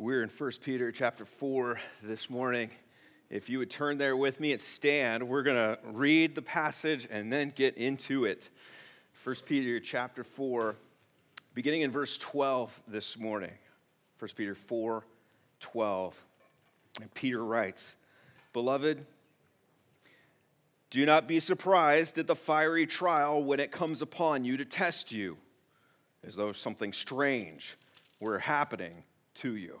We're in 1 Peter chapter 4 this morning. If you would turn there with me and stand, we're going to read the passage and then get into it. 1 Peter chapter 4, beginning in verse 12 this morning. 1 Peter 4 12. And Peter writes, Beloved, do not be surprised at the fiery trial when it comes upon you to test you, as though something strange were happening to you.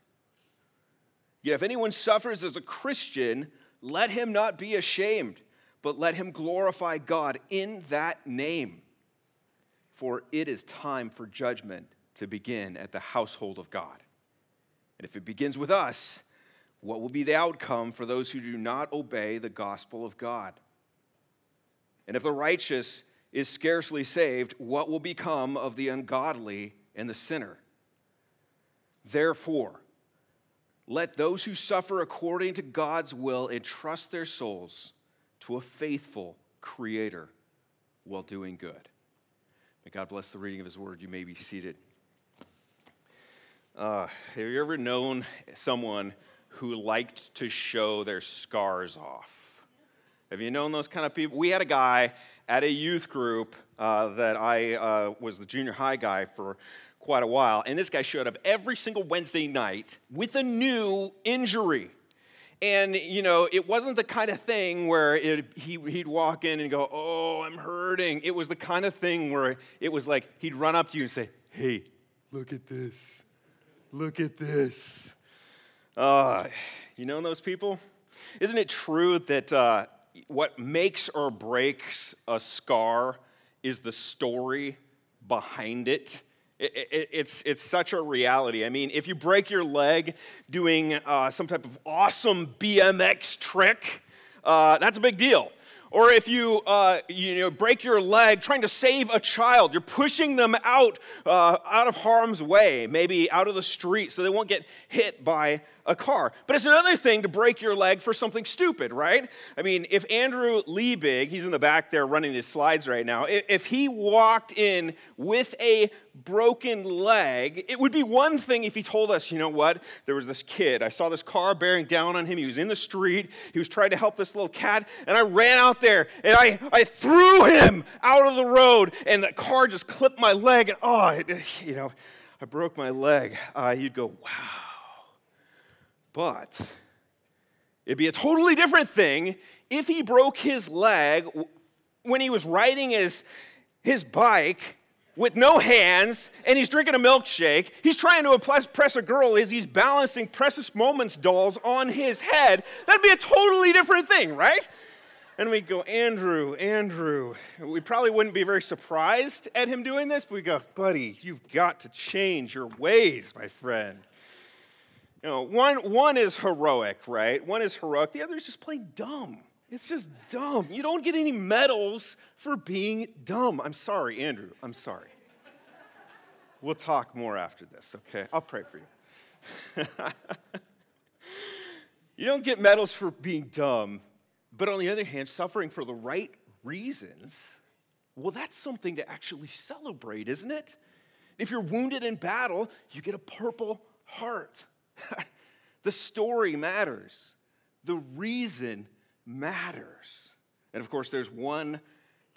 Yet if anyone suffers as a Christian, let him not be ashamed, but let him glorify God in that name. For it is time for judgment to begin at the household of God. And if it begins with us, what will be the outcome for those who do not obey the gospel of God? And if the righteous is scarcely saved, what will become of the ungodly and the sinner? Therefore, let those who suffer according to God's will entrust their souls to a faithful Creator while doing good. May God bless the reading of His word. You may be seated. Uh, have you ever known someone who liked to show their scars off? Have you known those kind of people? We had a guy at a youth group uh, that I uh, was the junior high guy for quite a while, and this guy showed up every single Wednesday night with a new injury. And, you know, it wasn't the kind of thing where it, he, he'd walk in and go, Oh, I'm hurting. It was the kind of thing where it was like he'd run up to you and say, Hey, look at this. Look at this. Uh, you know those people? Isn't it true that uh, what makes or breaks a scar is the story behind it. It, it, it's, it's such a reality. I mean, if you break your leg doing uh, some type of awesome BMX trick, uh, that's a big deal. Or if you, uh, you know, break your leg trying to save a child, you're pushing them out, uh, out of harm's way, maybe out of the street so they won't get hit by a car. But it's another thing to break your leg for something stupid, right? I mean, if Andrew Liebig, he's in the back there running these slides right now, if he walked in with a broken leg, it would be one thing if he told us, you know what, there was this kid, I saw this car bearing down on him, he was in the street, he was trying to help this little cat, and I ran out there and I, I threw him out of the road, and the car just clipped my leg, and oh, it, you know, I broke my leg. Uh, you'd go, wow but it'd be a totally different thing if he broke his leg when he was riding his, his bike with no hands and he's drinking a milkshake. He's trying to impress a girl as he's balancing Precious Moments dolls on his head. That'd be a totally different thing, right? And we go, Andrew, Andrew. We probably wouldn't be very surprised at him doing this, but we go, buddy, you've got to change your ways, my friend. You know, one, one is heroic, right? One is heroic. The other is just plain dumb. It's just dumb. You don't get any medals for being dumb. I'm sorry, Andrew. I'm sorry. We'll talk more after this, okay? I'll pray for you. you don't get medals for being dumb, but on the other hand, suffering for the right reasons, well, that's something to actually celebrate, isn't it? If you're wounded in battle, you get a purple heart. the story matters, the reason matters. And of course, there's one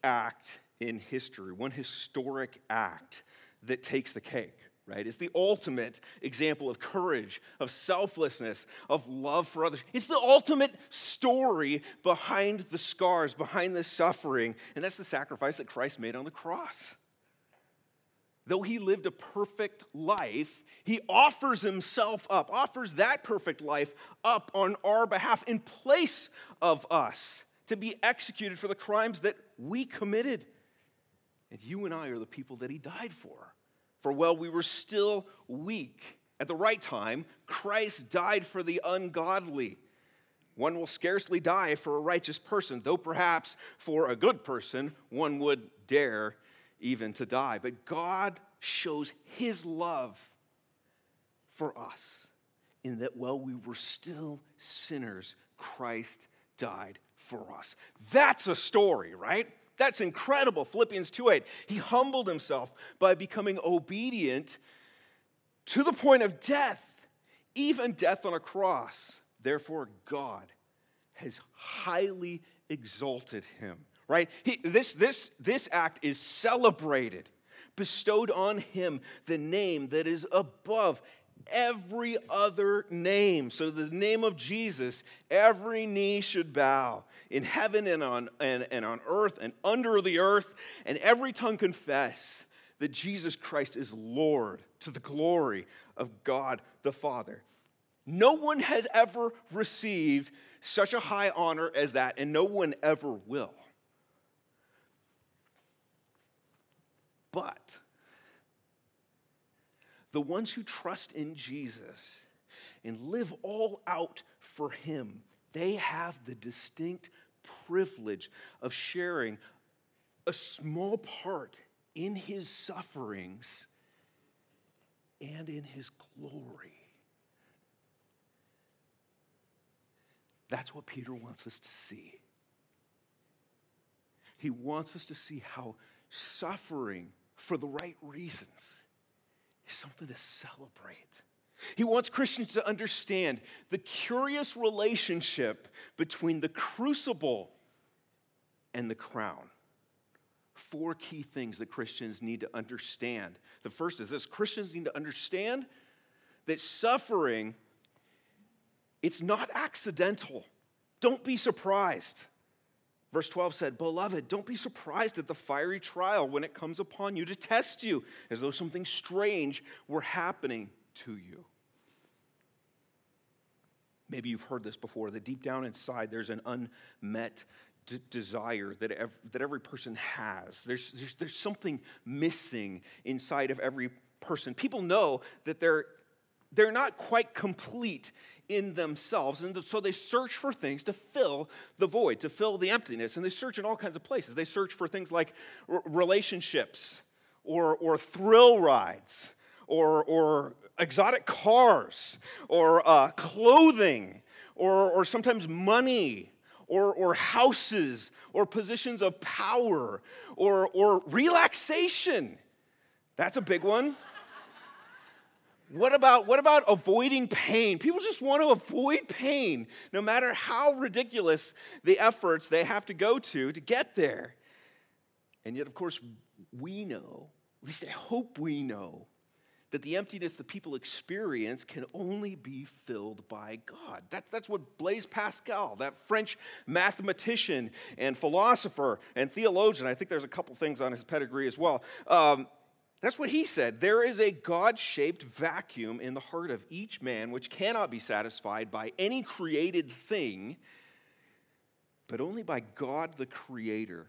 act in history, one historic act that takes the cake, right? It's the ultimate example of courage, of selflessness, of love for others. It's the ultimate story behind the scars, behind the suffering, and that's the sacrifice that Christ made on the cross. Though he lived a perfect life, he offers himself up, offers that perfect life up on our behalf in place of us to be executed for the crimes that we committed. And you and I are the people that he died for. For while we were still weak, At the right time, Christ died for the ungodly. One will scarcely die for a righteous person, though perhaps for a good person, one would dare even to die. But God shows his love for us in that while we were still sinners, Christ died for us. That's a story, right? That's incredible. Philippians 2:8. He humbled himself by becoming obedient to the point of death, even death on a cross. Therefore, God has highly exalted him. Right? He, this, this, this act is celebrated, bestowed on him the name that is above every other name. So, the name of Jesus, every knee should bow in heaven and on, and, and on earth and under the earth, and every tongue confess that Jesus Christ is Lord to the glory of God the Father. No one has ever received such a high honor as that, and no one ever will. But the ones who trust in Jesus and live all out for Him, they have the distinct privilege of sharing a small part in His sufferings and in His glory. That's what Peter wants us to see. He wants us to see how suffering for the right reasons is something to celebrate. He wants Christians to understand the curious relationship between the crucible and the crown. Four key things that Christians need to understand. The first is this Christians need to understand that suffering it's not accidental. Don't be surprised. Verse 12 said, Beloved, don't be surprised at the fiery trial when it comes upon you to test you, as though something strange were happening to you. Maybe you've heard this before that deep down inside there's an unmet d- desire that, ev- that every person has. There's, there's, there's something missing inside of every person. People know that they're, they're not quite complete in themselves. And so they search for things to fill the void, to fill the emptiness. And they search in all kinds of places. They search for things like relationships or, or thrill rides or, or exotic cars or uh, clothing or, or sometimes money or, or houses or positions of power or, or relaxation. That's a big one. What about, what about avoiding pain? People just want to avoid pain, no matter how ridiculous the efforts they have to go to to get there. And yet, of course, we know, at least I hope we know, that the emptiness that people experience can only be filled by God. That, that's what Blaise Pascal, that French mathematician and philosopher and theologian, I think there's a couple things on his pedigree as well. Um, that's what he said. There is a God shaped vacuum in the heart of each man which cannot be satisfied by any created thing, but only by God the Creator,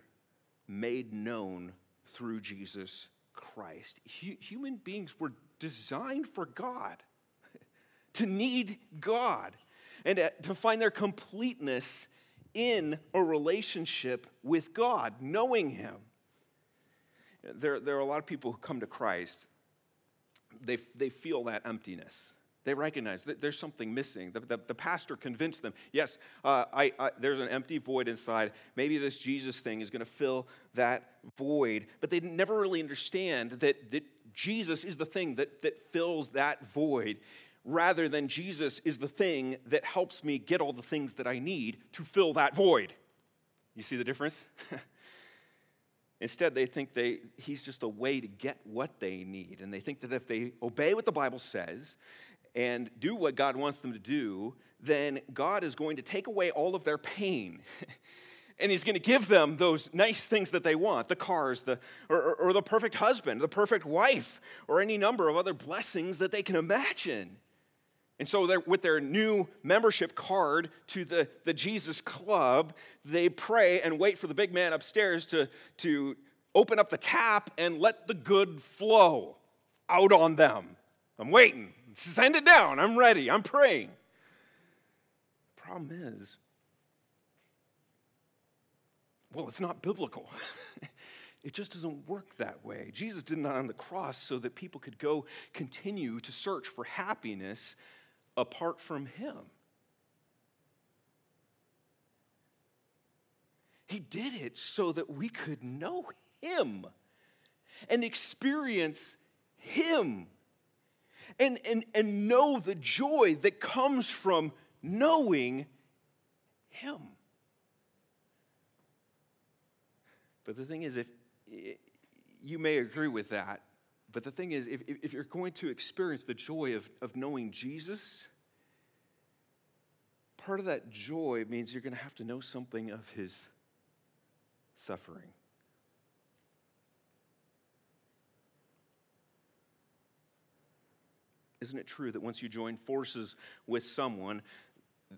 made known through Jesus Christ. human beings were designed for God, to need God, and uh, to find their completeness in a relationship with God, knowing Him. There, there are a lot of people who come to Christ, they, they feel that emptiness. They recognize that there's something missing. The, the, the pastor convinced them, yes, uh, I, I, there's an empty void inside. Maybe this Jesus thing is going to fill that void. But they never really understand that, that Jesus is the thing that, that fills that void, rather than Jesus is the thing that helps me get all the things that I need to fill that void. You see the difference? Instead, they think they, he's just a way to get what they need. And they think that if they obey what the Bible says and do what God wants them to do, then God is going to take away all of their pain. and he's going to give them those nice things that they want the cars the, or, or, or the perfect husband the perfect wife or any number of other blessings that they can imagine and so, with their new membership card to the, the Jesus Club, they pray and wait for the big man upstairs to, to open up the tap and let the good flow out on them. I'm waiting. Send it down. I'm ready. I'm praying. Problem is, well, it's not biblical. it just doesn't work that way. Jesus did not on the cross so that people could go continue to search for happiness apart from Him. He did it so that we could know Him and experience Him and, and, and know the joy that comes from knowing Him. But the thing is, if you may agree with that, but the thing is, if, if you're going to experience the joy of, of knowing Jesus, part of that joy means you're going to have to know something of his suffering. Isn't it true that once you join forces with someone,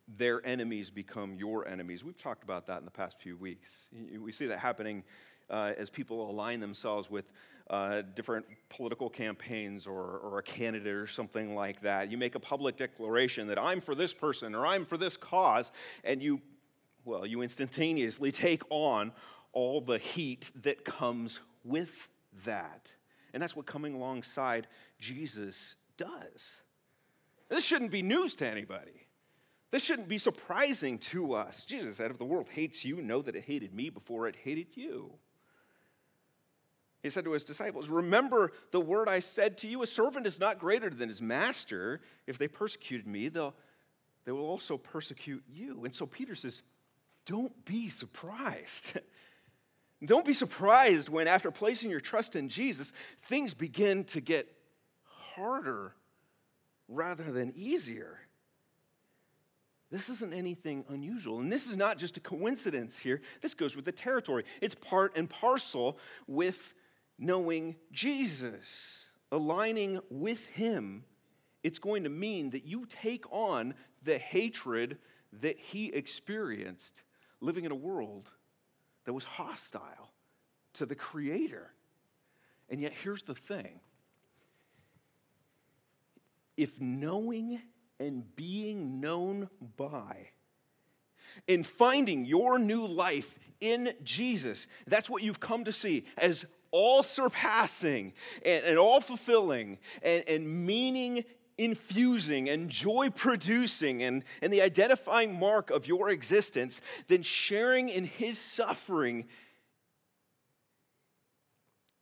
their enemies become your enemies? We've talked about that in the past few weeks. We see that happening uh, as people align themselves with uh, different political campaigns or, or a candidate or something like that. You make a public declaration that I'm for this person or I'm for this cause, and you, well, you instantaneously take on all the heat that comes with that. And that's what coming alongside Jesus does. This shouldn't be news to anybody. This shouldn't be surprising to us. Jesus said, If the world hates you, know that it hated me before it hated you. He said to his disciples, Remember the word I said to you a servant is not greater than his master. If they persecuted me, they'll, they will also persecute you. And so Peter says, Don't be surprised. Don't be surprised when, after placing your trust in Jesus, things begin to get harder rather than easier. This isn't anything unusual. And this is not just a coincidence here. This goes with the territory. It's part and parcel with knowing Jesus, aligning with Him. It's going to mean that you take on the hatred that He experienced living in a world that was hostile to the Creator. And yet, here's the thing if knowing and being known by, in finding your new life in Jesus, that's what you've come to see as all surpassing and, and all fulfilling and, and meaning infusing and joy producing and, and the identifying mark of your existence, then sharing in his suffering,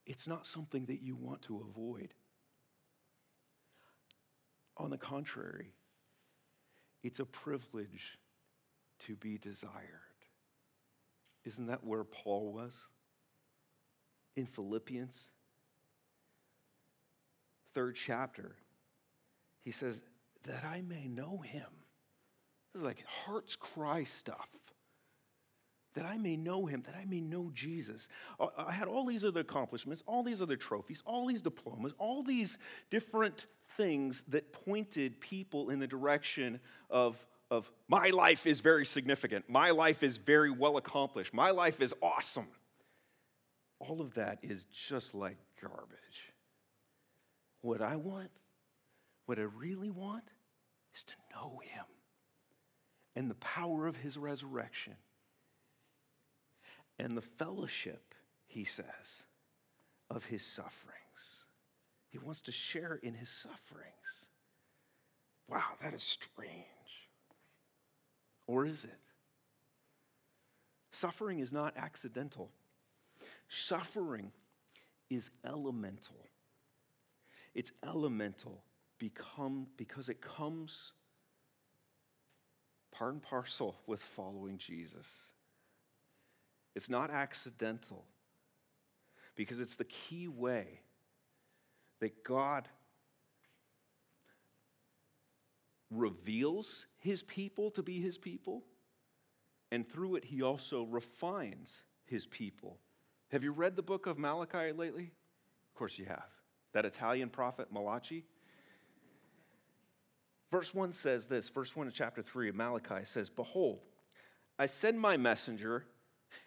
it's not something that you want to avoid. On the contrary, it's a privilege to be desired. Isn't that where Paul was? In Philippians, third chapter, he says, That I may know him. This is like heart's cry stuff. That I may know him, that I may know Jesus. Uh, I had all these other accomplishments, all these other trophies, all these diplomas, all these different things that pointed people in the direction of, of my life is very significant, my life is very well accomplished, my life is awesome. All of that is just like garbage. What I want what I really want is to know Him and the power of His resurrection and the fellowship, he says, of His sufferings. He wants to share in His sufferings. Wow, that is strange. Or is it? Suffering is not accidental. Suffering is elemental. It's elemental become because it comes part and parcel with following Jesus. It's not accidental because it's the key way that God reveals his people to be his people, and through it, he also refines his people. Have you read the book of Malachi lately? Of course you have. That Italian prophet Malachi. Verse 1 says this, verse 1 of chapter 3 of Malachi says, Behold, I send my messenger,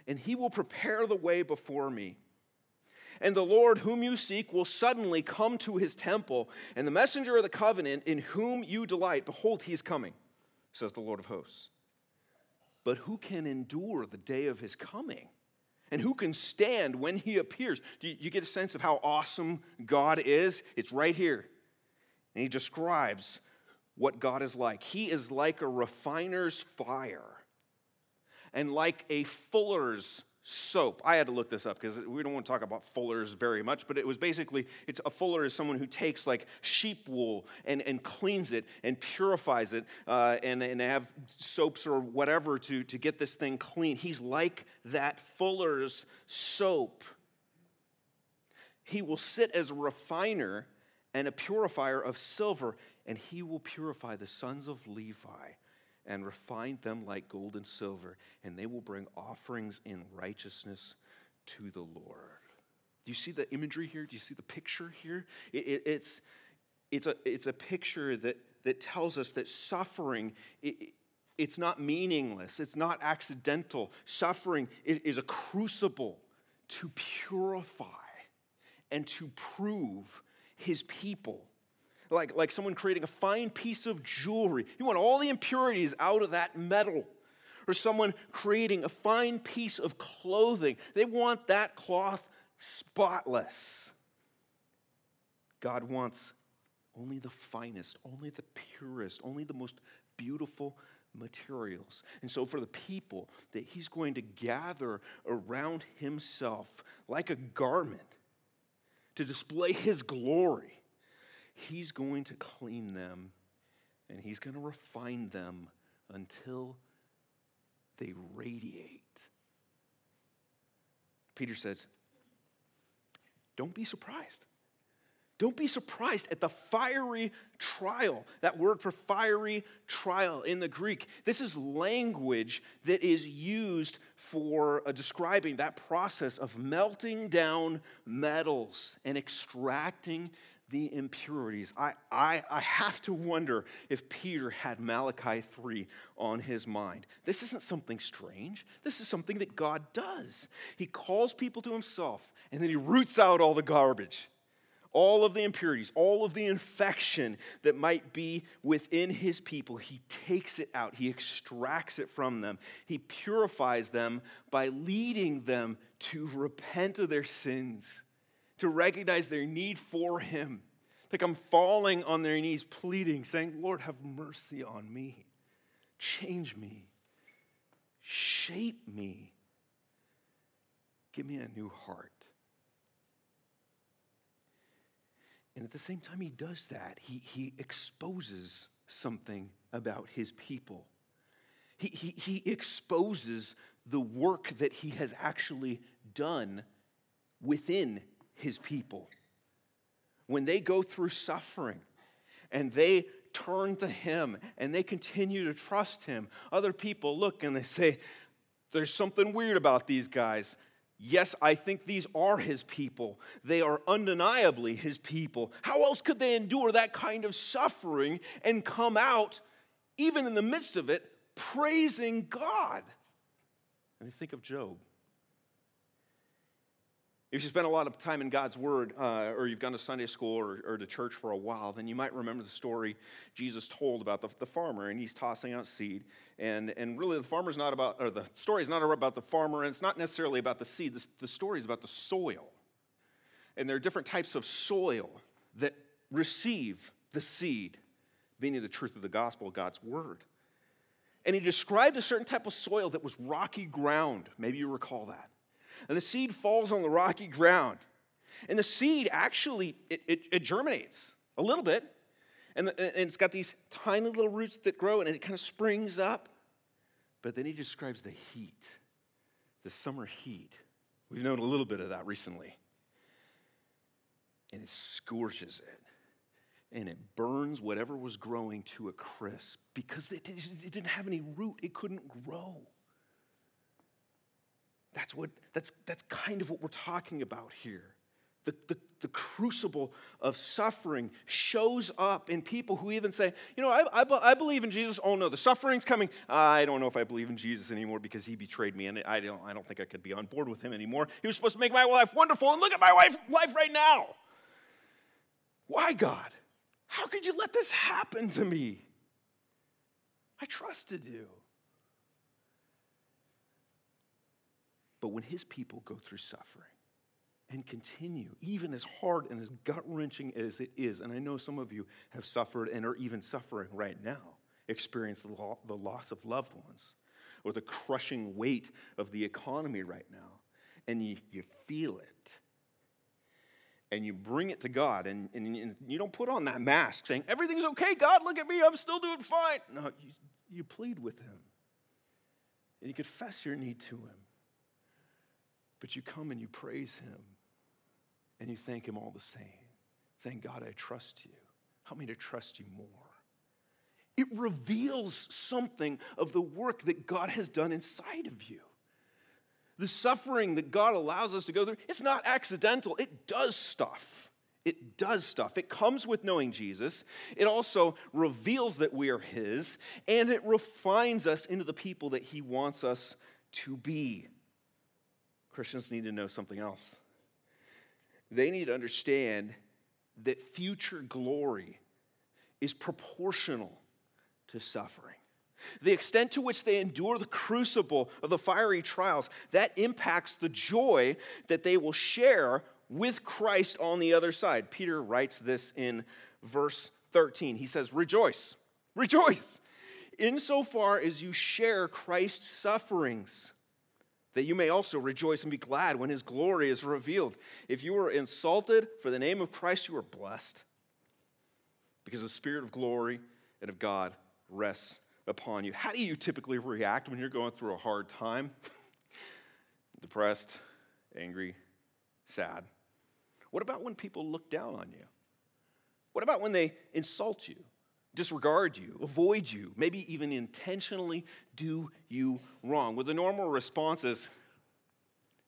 and he will prepare the way before me. And the Lord whom you seek will suddenly come to his temple, and the messenger of the covenant in whom you delight, behold, he is coming, says the Lord of hosts. But who can endure the day of his coming? And who can stand when he appears? Do you, get a sense of how awesome God is? It's right here. And he describes what God is like. He is like a refiner's fire and like a fuller's soap. I had to look this up because we don't want to talk about fullers very much, but it was basically it's a fuller is someone who takes like sheep wool and, and cleans it and purifies it uh, and, and they have soaps or whatever to, to get this thing clean. He's like that fuller's soap. He will sit as a refiner and a purifier of silver, and he will purify the sons of Levi and refine them like gold and silver, and they will bring offerings in righteousness to the Lord. Do you see the imagery here? Do you see the picture here? It, it, it's, it's, a, it's a picture that, that tells us that suffering, it, it's not meaningless, it's not accidental. Suffering is, is a crucible to purify and to prove his people like, like someone creating a fine piece of jewelry. You want all the impurities out of that metal. Or someone creating a fine piece of clothing. They want that cloth spotless. God wants only the finest, only the purest, only the most beautiful materials. And so, for the people that He's going to gather around Himself like a garment to display His glory, He's going to clean them and He's going to refine them until they radiate. Peter says, Don't be surprised. Don't be surprised at the fiery trial. That word for fiery trial in the Greek, this is language that is used for uh, describing that process of melting down metals and extracting the impurities. I, I, I have to wonder if Peter had Malachi 3 on his mind. This isn't something strange. This is something that God does. He calls people to himself and then he roots out all the garbage, all of the impurities, all of the infection that might be within his people. He takes it out, he extracts it from them, he purifies them by leading them to repent of their sins to recognize their need for Him, to come falling on their knees, pleading, saying, Lord, have mercy on me. Change me. Shape me. Give me a new heart. And at the same time, he does that, he, he exposes something about his people. He, he, he exposes the work that he has actually done within his people. When they go through suffering and they turn to him and they continue to trust him, other people look and they say, There's something weird about these guys. Yes, I think these are his people. They are undeniably his people. How else could they endure that kind of suffering and come out, even in the midst of it, praising God? I mean, think of Job. If you spend a lot of time in God's Word, uh, or you've gone to Sunday school or, or, to church for a while, then you might remember the story Jesus told about the, the, farmer, and he's tossing out seed. And, and really, the farmer's not about, or the story is not about the farmer, and it's not necessarily about the seed. The, the story is about the soil. And there are different types of soil that receive the seed, meaning the truth of the gospel, God's Word. And he described a certain type of soil that was rocky ground. Maybe you recall that and the seed falls on the rocky ground. And the seed actually, it, it, it germinates a little bit, and, the, and it's got these tiny little roots that grow, and it kind of springs up. But then he describes the heat, the summer heat. We've known a little bit of that recently. And it scorches it and it burns whatever was growing to a crisp because it, it, didn't have any root, it couldn't grow. That's, what, that's, that's kind of what we're talking about here. the, the, the, crucible of suffering shows up in people who even say, you know, I, I, I, believe in Jesus. Oh no, the suffering's coming. I don't know if I believe in Jesus anymore because he betrayed me and I don't, I don't think I could be on board with him anymore. He was supposed to make my life wonderful and look at my life, life right now. Why, God? How could you let this happen to me? I trusted you. But when his people go through suffering and continue, even as hard and as gut wrenching as it is, and I know some of you have suffered and are even suffering right now, experience the, lo- the loss of loved ones or the crushing weight of the economy right now, and you, you feel it. And you bring it to God, and, and you don't put on that mask saying, Everything's okay, God, look at me, I'm still doing fine. No, you, you plead with Him, and you confess your need to Him. But you come and you praise Him and you thank Him all the same, saying, God, I trust you. Help me to trust you more. It reveals something of the work that God has done inside of you. The suffering that God allows us to go through, it's not accidental, it does stuff. It does stuff. It comes with knowing Jesus. It also reveals that we are His, and it refines us into the people that He wants us to be. Christians need to know something else. They need to understand that future glory is proportional to suffering. The extent to which they endure the crucible of the fiery trials, that impacts the joy that they will share with Christ on the other side. Peter writes this in verse 13. He says, Rejoice, rejoice, insofar as you share Christ's sufferings that you may also rejoice and be glad when his glory is revealed. If you are insulted for the name of Christ, you are blessed because the Spirit of glory and of God rests upon you. How do you typically react when you're going through a hard time? Depressed, angry, sad. What about when people look down on you? What about when they insult you? Disregard you, avoid you, maybe even intentionally do you wrong. With the normal response is,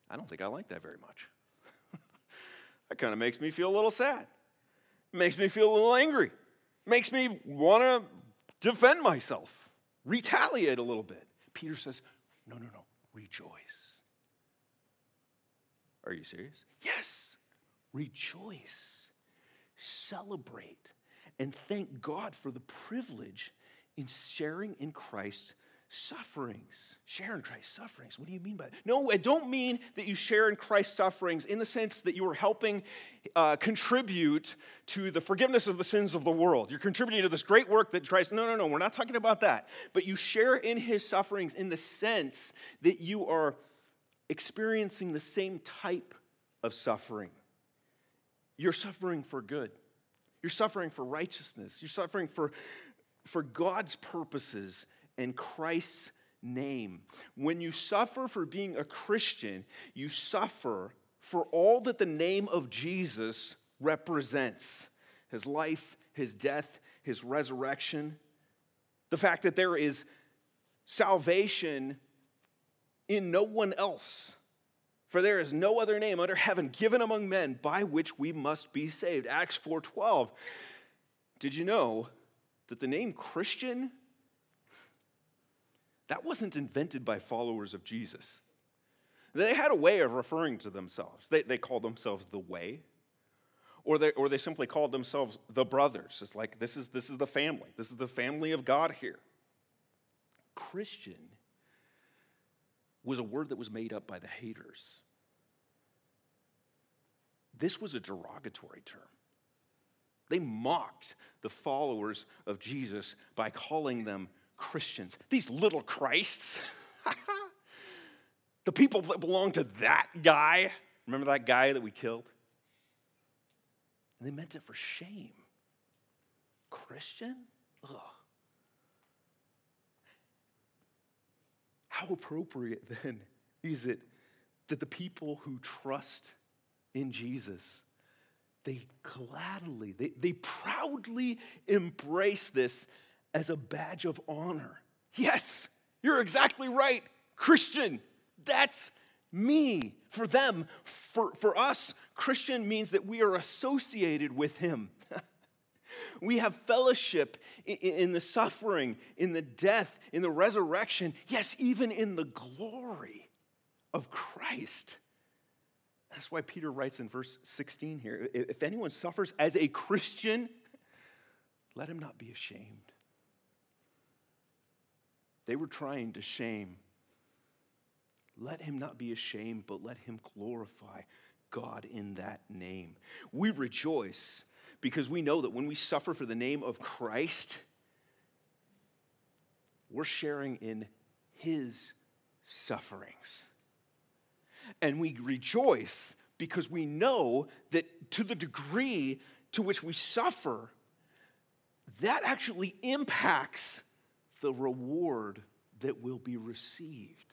I don't think I like that very much. that kind of makes me feel a little sad. Makes me feel a little angry. Makes me want to defend myself, retaliate a little bit. Peter says, No, no, no, rejoice. Are you serious? Yes, rejoice. Celebrate and thank God for the privilege in sharing in Christ's sufferings. Share in Christ's sufferings. What do you mean by that? No, I don't mean that you share in Christ's sufferings in the sense that you are helping uh, contribute to the forgiveness of the sins of the world. You're contributing to this great work that Christ. No, no, no, we're not talking about that. But you share in his sufferings in the sense that you are experiencing the same type of suffering. You're suffering for good. You're suffering for righteousness. You're suffering for, for God's purposes and Christ's name. When you suffer for being a Christian, you suffer for all that the name of Jesus represents his life, his death, his resurrection, the fact that there is salvation in no one else. For there is no other name under heaven given among men by which we must be saved. Acts 4:12. Did you know that the name Christian that wasn't invented by followers of Jesus? They had a way of referring to themselves. They, they called themselves the way, or they, or they simply called themselves the brothers. It's like, this is, this is the family. This is the family of God here. Christian was a word that was made up by the haters. This was a derogatory term. They mocked the followers of Jesus by calling them Christians. These little Christs. the people that belong to that guy. Remember that guy that we killed? And they meant it for shame. Christian? Ugh. How appropriate then is it that the people who trust in Jesus, they gladly, they, they proudly embrace this as a badge of honor. Yes, you're exactly right. Christian, that's me. For them, for, for us, Christian means that we are associated with him. we have fellowship in the suffering, in the death, in the resurrection, yes, even in the glory of Christ. That's why Peter writes in verse 16 here if anyone suffers as a Christian, let him not be ashamed. They were trying to shame. Let him not be ashamed, but let him glorify God in that name. We rejoice because we know that when we suffer for the name of Christ, we're sharing in his sufferings. And we rejoice because we know that to the degree to which we suffer, that actually impacts the reward that will be received.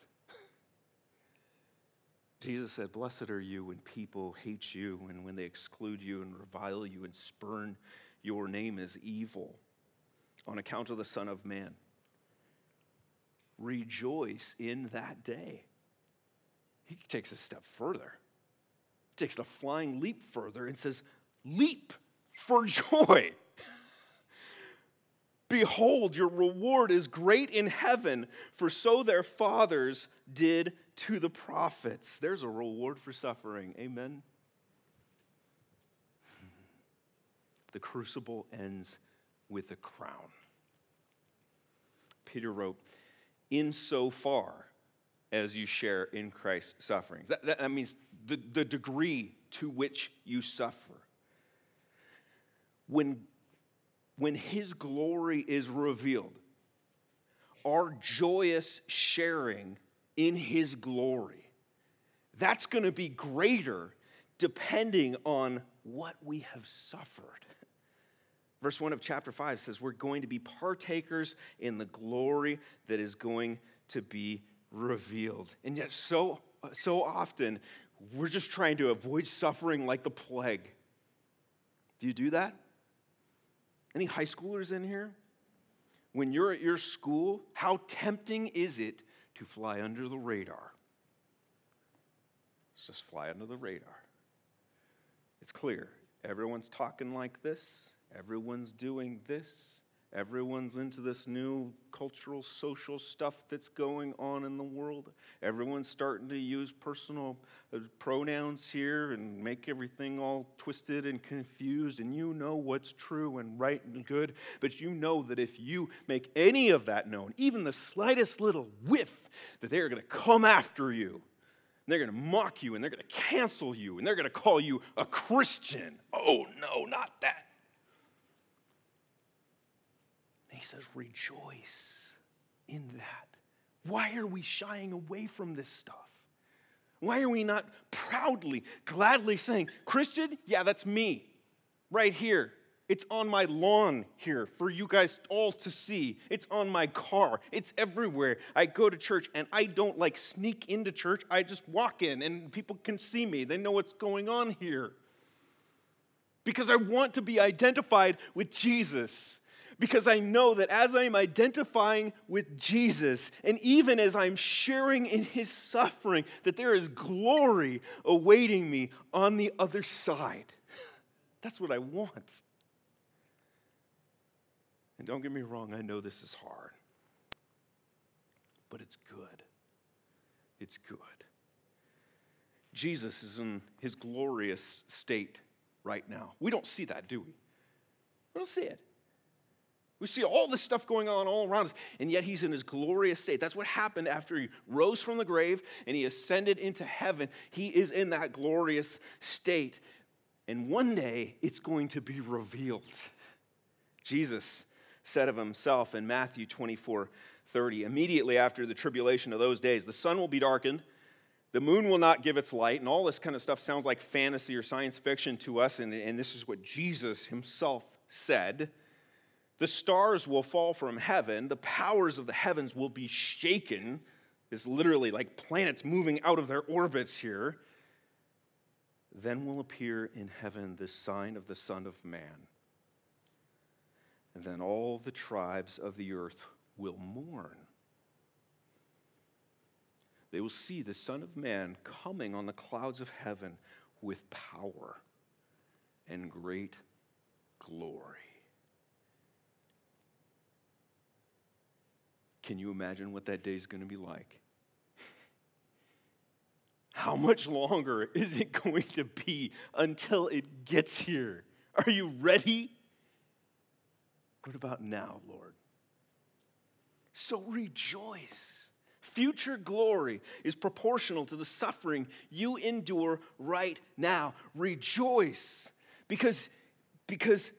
Jesus said, Blessed are you when people hate you and when they exclude you and revile you and spurn your name as evil on account of the Son of Man. Rejoice in that day. He takes a step further, he takes a flying leap further and says, Leap for joy. Behold, your reward is great in heaven, for so their fathers did to the prophets. There's a reward for suffering. Amen. The crucible ends with a crown. Peter wrote, In so far as you share in Christ's sufferings. That, that, that means the, the degree to which you suffer. When when His glory is revealed, our joyous sharing in His glory, that's going to be greater depending on what we have suffered. Verse 1 of chapter 5 says, We're going to be partakers in the glory that is going to be revealed. And yet, so, so often, we're just trying to avoid suffering like the plague. Do you do that? Any high schoolers in here? When you're at your school, how tempting is it to fly under the radar? Let's just fly under the radar. It's clear. Everyone's talking like this, everyone's doing this. Everyone's into this new cultural, social stuff that's going on in the world. Everyone's starting to use personal uh, pronouns here and make everything all twisted and confused. And you know what's true and right and good. But you know that if you make any of that known, even the slightest little whiff, that they're going to come after you. And they're going to mock you and they're going to cancel you and they're going to call you a Christian. Oh, no, not that. He says, rejoice in that. Why are we shying away from this stuff? Why are we not proudly, gladly saying, Christian, yeah, that's me, right here. It's on my lawn here for you guys all to see. It's on my car. It's everywhere. I go to church and I don't like sneak into church. I just walk in and people can see me. They know what's going on here. Because I want to be identified with Jesus because I know that as I'm identifying with Jesus, and even as I'm sharing in his suffering, that there is glory awaiting me on the other side. That's what I want. And don't get me wrong, I know this is hard, but it's good. It's good. Jesus is in his glorious state right now. We don't see that, do we? We don't see it. We see all this stuff going on all around us, and yet he's in his glorious state. That's what happened after he rose from the grave and he ascended into heaven. He is in that glorious state. And one day it's going to be revealed. Jesus said of himself in Matthew 24 30, immediately after the tribulation of those days, the sun will be darkened, the moon will not give its light, and all this kind of stuff sounds like fantasy or science fiction to us, and, and this is what Jesus himself said. The stars will fall from heaven, the powers of the heavens will be shaken. It's literally like planets moving out of their orbits here. Then will appear in heaven the sign of the Son of Man. And then all the tribes of the earth will mourn. They will see the Son of Man coming on the clouds of heaven with power and great glory. Can you imagine what that day is going to be like? How much longer is it going to be until it gets here? Are you ready? What about now, Lord? So rejoice. Future glory is proportional to the suffering you endure right now. Rejoice because, because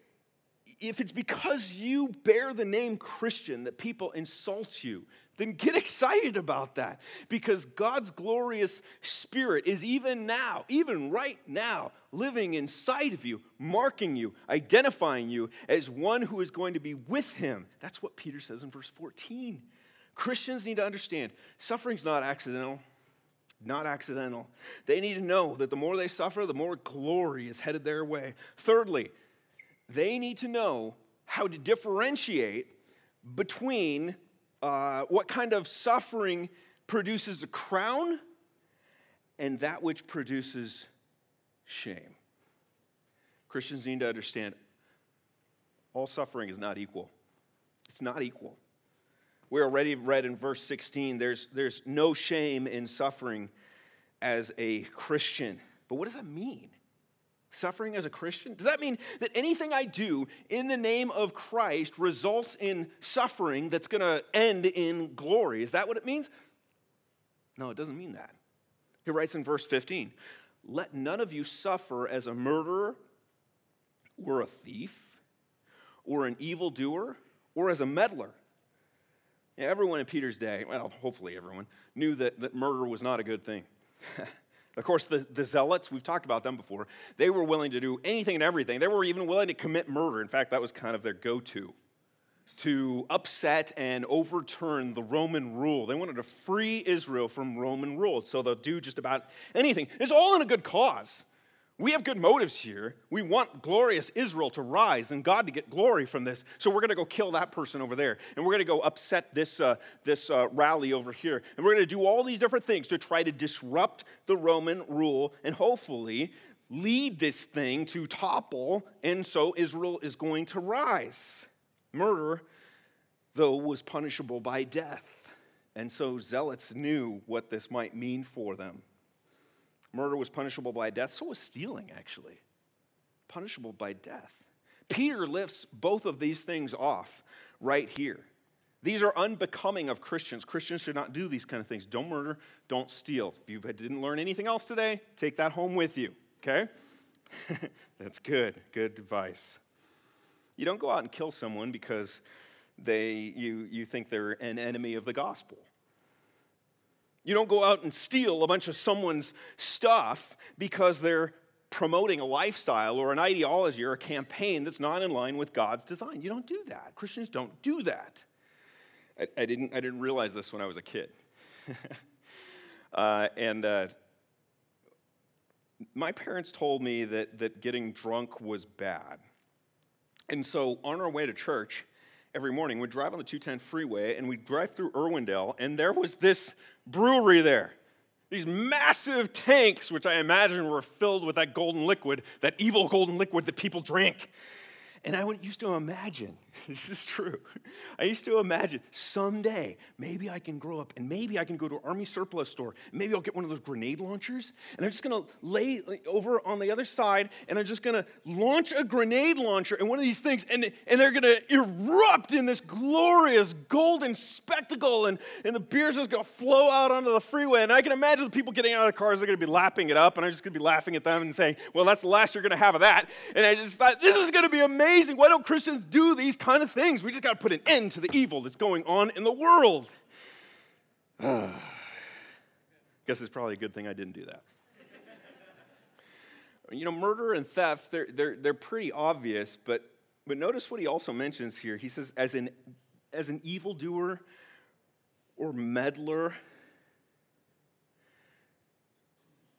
if it's because you bear the name Christian that people insult you, then get excited about that because God's glorious spirit is even now, even right now, living inside of you, marking you, identifying you as one who is going to be with him. That's what Peter says in verse 14. Christians need to understand suffering's not accidental. Not accidental. They need to know that the more they suffer, the more glory is headed their way. Thirdly, they need to know how to differentiate between uh, what kind of suffering produces a crown and that which produces shame. Christians need to understand all suffering is not equal. It's not equal. We already read in verse 16 there's, there's no shame in suffering as a Christian. But what does that mean? Suffering as a Christian? Does that mean that anything I do in the name of Christ results in suffering that's going to end in glory? Is that what it means? No, it doesn't mean that. He writes in verse 15 Let none of you suffer as a murderer or a thief or an evildoer or as a meddler. Everyone in Peter's day, well, hopefully everyone, knew that, that murder was not a good thing. Of course, the, the zealots, we've talked about them before, they were willing to do anything and everything. They were even willing to commit murder. In fact, that was kind of their go to, to upset and overturn the Roman rule. They wanted to free Israel from Roman rule. So they'll do just about anything. It's all in a good cause. We have good motives here. We want glorious Israel to rise and God to get glory from this. So we're going to go kill that person over there. And we're going to go upset this, uh, this uh, rally over here. And we're going to do all these different things to try to disrupt the Roman rule and hopefully lead this thing to topple. And so Israel is going to rise. Murder, though, was punishable by death. And so zealots knew what this might mean for them. Murder was punishable by death, so was stealing, actually. Punishable by death. Peter lifts both of these things off right here. These are unbecoming of Christians. Christians should not do these kind of things. Don't murder, don't steal. If you didn't learn anything else today, take that home with you, okay? That's good. Good advice. You don't go out and kill someone because they, you, you think they're an enemy of the gospel. You don't go out and steal a bunch of someone's stuff because they're promoting a lifestyle or an ideology or a campaign that's not in line with God's design. You don't do that. Christians don't do that. I, I didn't, I didn't realize this when I was a kid. uh, and uh, my parents told me that, that getting drunk was bad. And so on our way to church, every morning, we'd drive on the 210 freeway and we'd drive through Irwindale, and there was this brewery there. These massive tanks, which I imagine were filled with that golden liquid, that evil golden liquid that people drink. And I used to imagine, this is true, I used to imagine someday maybe I can grow up and maybe I can go to an army surplus store. Maybe I'll get one of those grenade launchers and I'm just gonna lay over on the other side and I'm just gonna launch a grenade launcher and one of these things and, and they're gonna erupt in this glorious golden spectacle and, and the beer's just gonna flow out onto the freeway. And I can imagine the people getting out of cars, they're gonna be lapping it up and I'm just gonna be laughing at them and saying, well, that's the last you're gonna have of that. And I just thought, this is gonna be amazing amazing. Why don't Christians do these kind of things? We just got to put an end to the evil that's going on in the world. Guess it's probably a good thing I didn't do that. you know, murder and theft, they're, they're, they're pretty obvious, but, but notice what he also mentions here. He says, as an, as an evildoer or meddler,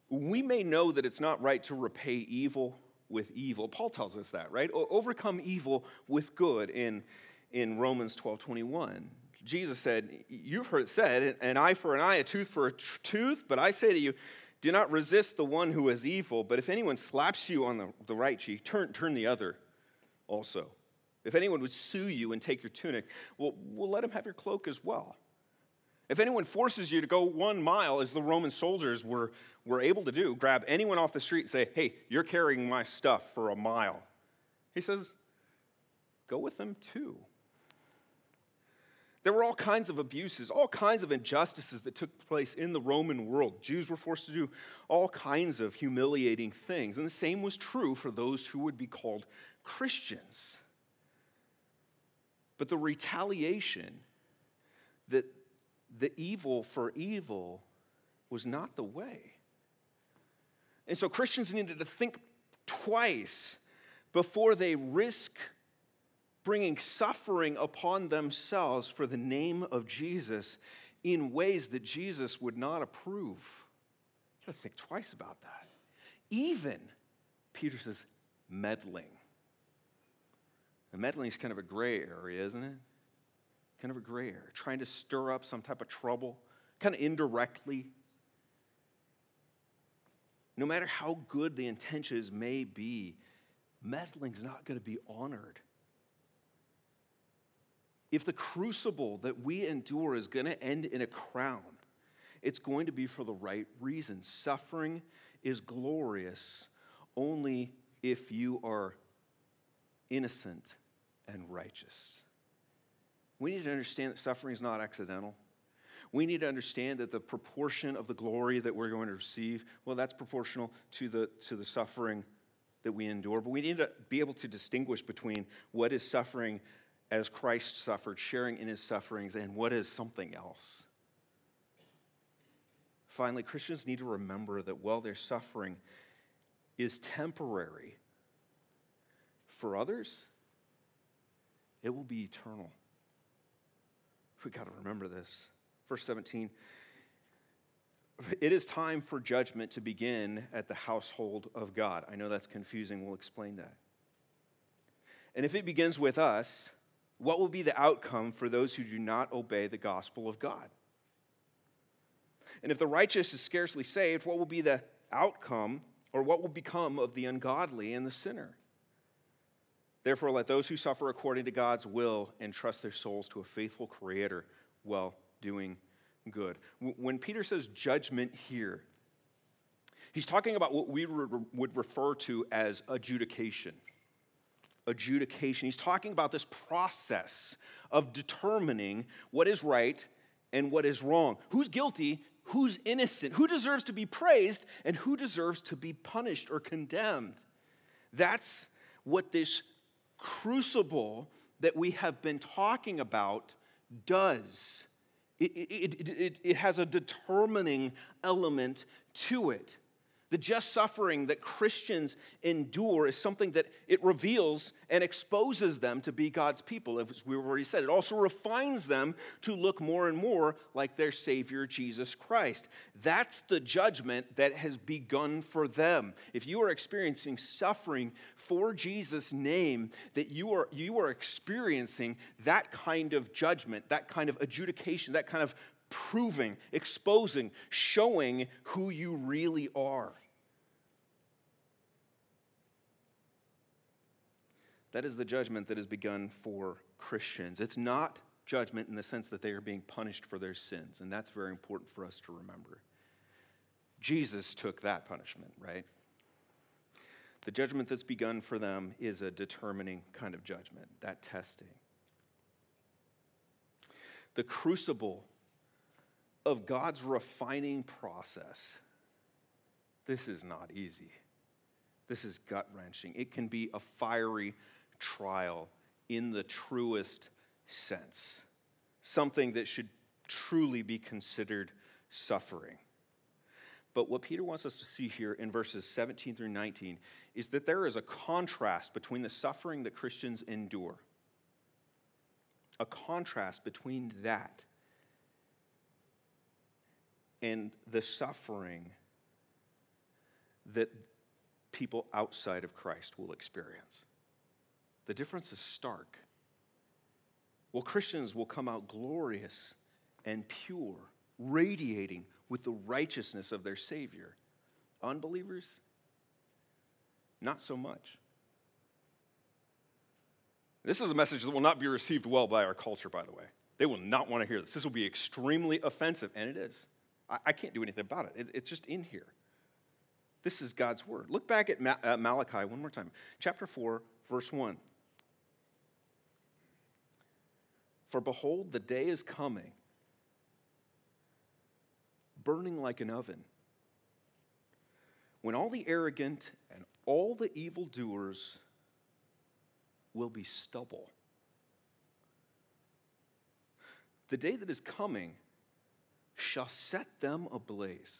we may know that it's not right to repay evil with evil. Paul tells us that, right? Overcome evil with good in, in Romans 12 21. Jesus said, You've heard it said, an eye for an eye, a tooth for a tooth, but I say to you, Do not resist the one who is evil, but if anyone slaps you on the, the right cheek, turn, turn the other also. If anyone would sue you and take your tunic, well, we'll let him have your cloak as well. If anyone forces you to go one mile, as the Roman soldiers were, were able to do, grab anyone off the street and say, hey, you're carrying my stuff for a mile. He says, go with them too. There were all kinds of abuses, all kinds of injustices that took place in the Roman world. Jews were forced to do all kinds of humiliating things. And the same was true for those who would be called Christians. But the retaliation that the evil for evil was not the way. And so Christians needed to think twice before they risk bringing suffering upon themselves for the name of Jesus in ways that Jesus would not approve. You gotta think twice about that. Even, Peter says, meddling. And meddling is kind of a gray area, isn't it? Kind of a gray area. Trying to stir up some type of trouble, kind of indirectly. No matter how good the intentions may be, meddling's not going to be honored if the crucible that we endure is going to end in a crown, it's going to be for the right reason. Suffering is glorious only if you are innocent and righteous. We need to understand that suffering is not accidental. We need to understand that the proportion of the glory that we're going to receive, well, that's proportional to the, to the suffering that we endure. But we need to be able to distinguish between what is suffering as Christ suffered, sharing in his sufferings, and what is something else. Finally, Christians need to remember that while their suffering is temporary, for others, it will be eternal. We got to remember this. Verse 17 It is time for judgment to begin at the household of God. I know that's confusing. We'll explain that. And if it begins with us, what will be the outcome for those who do not obey the gospel of God? And if the righteous is scarcely saved, what will be the outcome or what will become of the ungodly and the sinner? Therefore, let those who suffer according to God's will entrust their souls to a faithful Creator while doing good. When Peter says judgment here, he's talking about what we would refer to as adjudication adjudication. He's talking about this process of determining what is right and what is wrong. Who's guilty? Who's innocent? Who deserves to be praised? And who deserves to be punished or condemned? That's what this crucible that we have been talking about does. It, it, it, it, has a determining element to it. The just suffering that Christians endure is something that it reveals and exposes them to be God's people, as we've already said. It also refines them to look more and more like their Savior, Jesus Christ. That's the judgment that has begun for them. If you are experiencing suffering for Jesus' name, that you are, you are experiencing that kind of judgment, that kind of adjudication, that kind of proving, exposing, showing who you really are. That is the judgment that has begun for Christians. It's not judgment in the sense that they are being punished for their sins, and that's very important for us to remember. Jesus took that punishment, right? The judgment that's begun for them is a determining kind of judgment, that testing. The crucible of God's refining process. This is not easy. This is gut wrenching. It can be a fiery trial in the truest sense, something that should truly be considered suffering. But what Peter wants us to see here in verses 17 through 19 is that there is a contrast between the suffering that Christians endure, a contrast between that and the suffering that people outside of Christ will experience. The difference is stark. Well, Christians will come out glorious and pure, radiating with the righteousness of their Savior. Unbelievers? Not so much. This is a message that will not be received well by our culture, by the way. They will not want to hear this. This will be extremely offensive, and it is. I, I can't do anything about it. it. It's just in here. This is God's word. Look back at Ma- uh, Malachi one more time. Chapter 4, verse 1. For behold, the day is coming, burning like an oven, when all the arrogant and all the evildoers will be stubble. The day that is coming shall set them ablaze.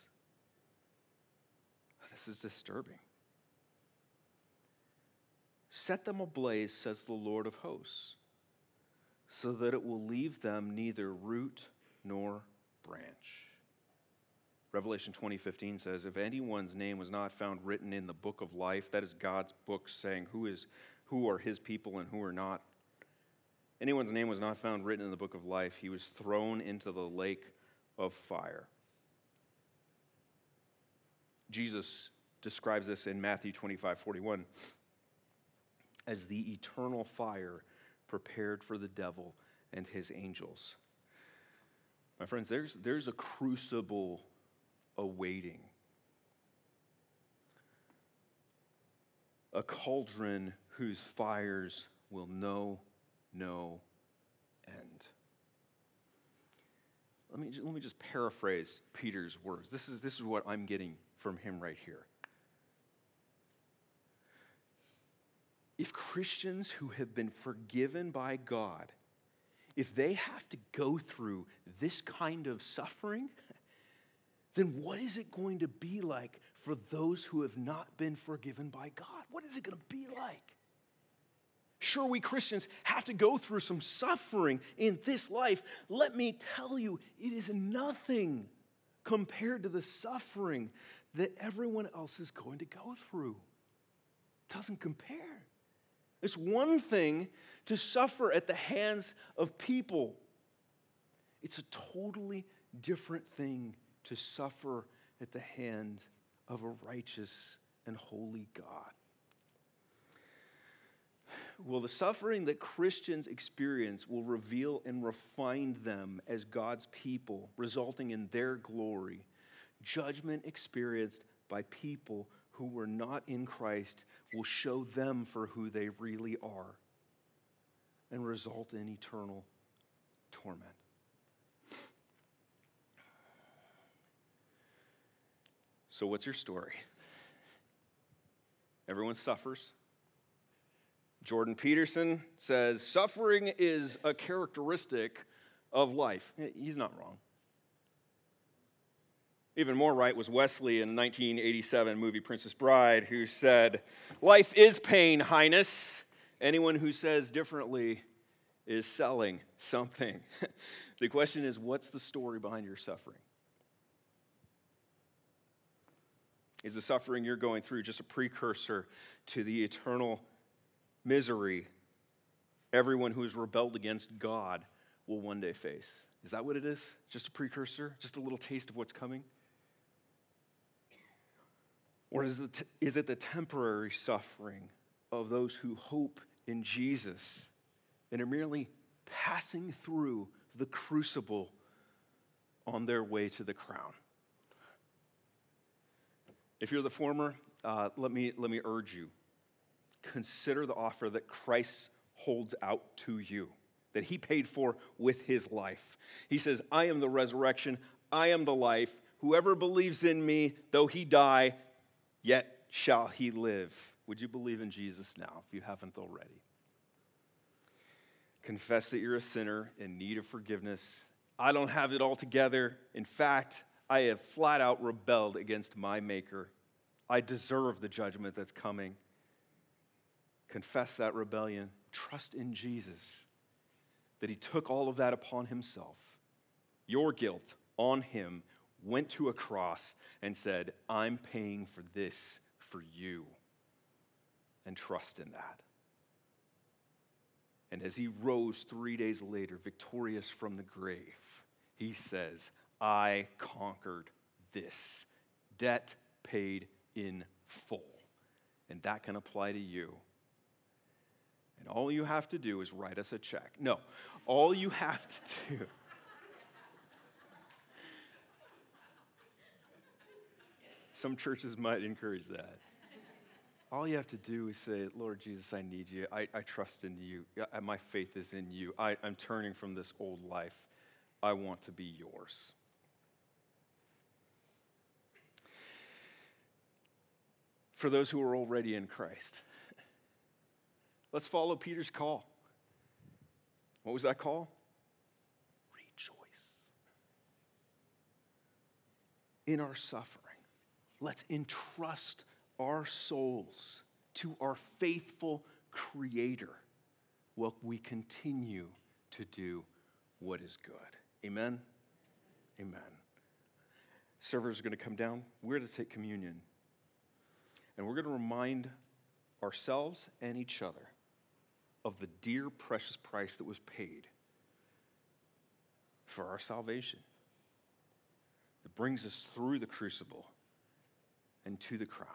This is disturbing. Set them ablaze, says the Lord of hosts, so that it will leave them neither root nor branch. Revelation 20:15 says, "If anyone's name was not found written in the book of life, that is God's book saying who is who are his people and who are not. Anyone's name was not found written in the book of life, he was thrown into the lake of fire." Jesus describes this in Matthew 25:41 as the eternal fire prepared for the devil and his angels. My friends, there's, there's a crucible awaiting. A cauldron whose fires will know no end. Let me, let me just paraphrase Peter's words. This is, this is what I'm getting from him right here. If Christians who have been forgiven by God, if they have to go through this kind of suffering, then what is it going to be like for those who have not been forgiven by God? What is it going to be like? Sure, we Christians have to go through some suffering in this life. Let me tell you, it is nothing compared to the suffering that everyone else is going to go through. It doesn't compare. It's one thing to suffer at the hands of people, it's a totally different thing to suffer at the hand of a righteous and holy God. Well, the suffering that Christians experience will reveal and refine them as God's people, resulting in their glory. Judgment experienced by people who were not in Christ will show them for who they really are and result in eternal torment. So, what's your story? Everyone suffers. Jordan Peterson says suffering is a characteristic of life. He's not wrong. Even more right was Wesley in 1987 movie Princess Bride, who said, Life is pain, Highness. Anyone who says differently is selling something. the question is, what's the story behind your suffering? Is the suffering you're going through just a precursor to the eternal misery everyone who has rebelled against God will one day face? Is that what it is? Just a precursor? Just a little taste of what's coming? Or is it, the temporary suffering of those who hope in Jesus and are merely passing through the crucible on their way to the crown? If you're the former, uh, let, me, let me urge you consider the offer that Christ holds out to you, that he paid for with his life. He says, I am the resurrection, I am the life. Whoever believes in me, though he die, shall he live. Would you believe in Jesus now if you haven't already? Confess that you're a sinner in need of forgiveness. I don't have it all together. In fact, I have flat out rebelled against my Maker. I deserve the judgment that's coming. Confess that rebellion. Trust in Jesus, that He took all of that upon Himself. Your guilt on Him went to a cross and said, I'm paying for this for you. And trust in that. And as he rose three days later, victorious from the grave, he says, I conquered this. Debt paid in full. And that can apply to you. And all you have to do is write us a check. No, all you have to do. Some churches might encourage that. All you have to do is say, Lord Jesus, I need you. I, I trust in you. My faith is in you. I, I'm turning from this old life. I want to be yours. For those who are already in Christ, let's follow Peter's call. What was that call? Rejoice. In our suffering, let's entrust our souls to our faithful Creator while we continue to do what is good. Amen? Amen. Servers are going to come down. We're going to take communion. And we're going to remind ourselves and each other of the dear, precious price that was paid for our salvation that brings us through the crucible and to the crown.